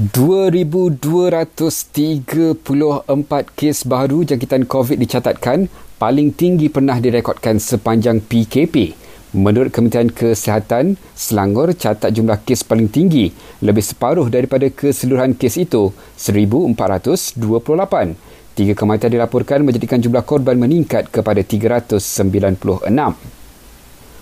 2,234 kes baru jangkitan COVID dicatatkan paling tinggi pernah direkodkan sepanjang PKP. Menurut Kementerian Kesihatan, Selangor catat jumlah kes paling tinggi, lebih separuh daripada keseluruhan kes itu, 1,428. Tiga kematian dilaporkan menjadikan jumlah korban meningkat kepada 396.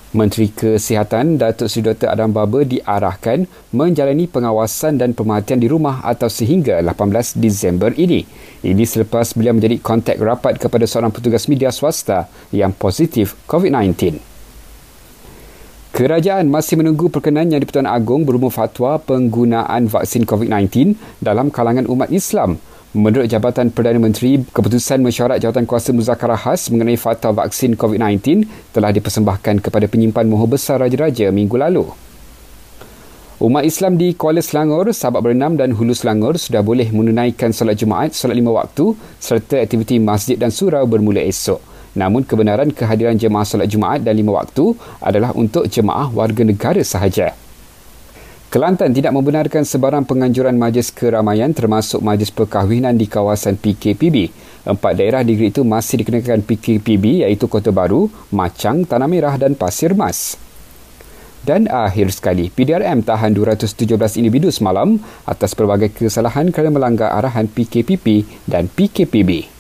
Menteri Kesihatan Datuk Seri Dr. Adam Baba diarahkan menjalani pengawasan dan pemerhatian di rumah atau sehingga 18 Disember ini. Ini selepas beliau menjadi kontak rapat kepada seorang petugas media swasta yang positif COVID-19. Kerajaan masih menunggu perkenan Yang di-Pertuan Agong berumur fatwa penggunaan vaksin COVID-19 dalam kalangan umat Islam. Menurut Jabatan Perdana Menteri, keputusan mesyuarat jawatan kuasa muzakarah khas mengenai fatwa vaksin COVID-19 telah dipersembahkan kepada penyimpan mohon besar Raja-Raja minggu lalu. Umat Islam di Kuala Selangor, Sabak Berenam dan Hulu Selangor sudah boleh menunaikan solat Jumaat, solat lima waktu serta aktiviti masjid dan surau bermula esok. Namun kebenaran kehadiran jemaah solat Jumaat dan lima waktu adalah untuk jemaah warga negara sahaja. Kelantan tidak membenarkan sebarang penganjuran majlis keramaian termasuk majlis perkahwinan di kawasan PKPB. Empat daerah negeri itu masih dikenakan PKPB iaitu Kota Baru, Macang, Tanah Merah dan Pasir Mas. Dan akhir sekali, PDRM tahan 217 individu semalam atas pelbagai kesalahan kerana melanggar arahan PKPP dan PKPB.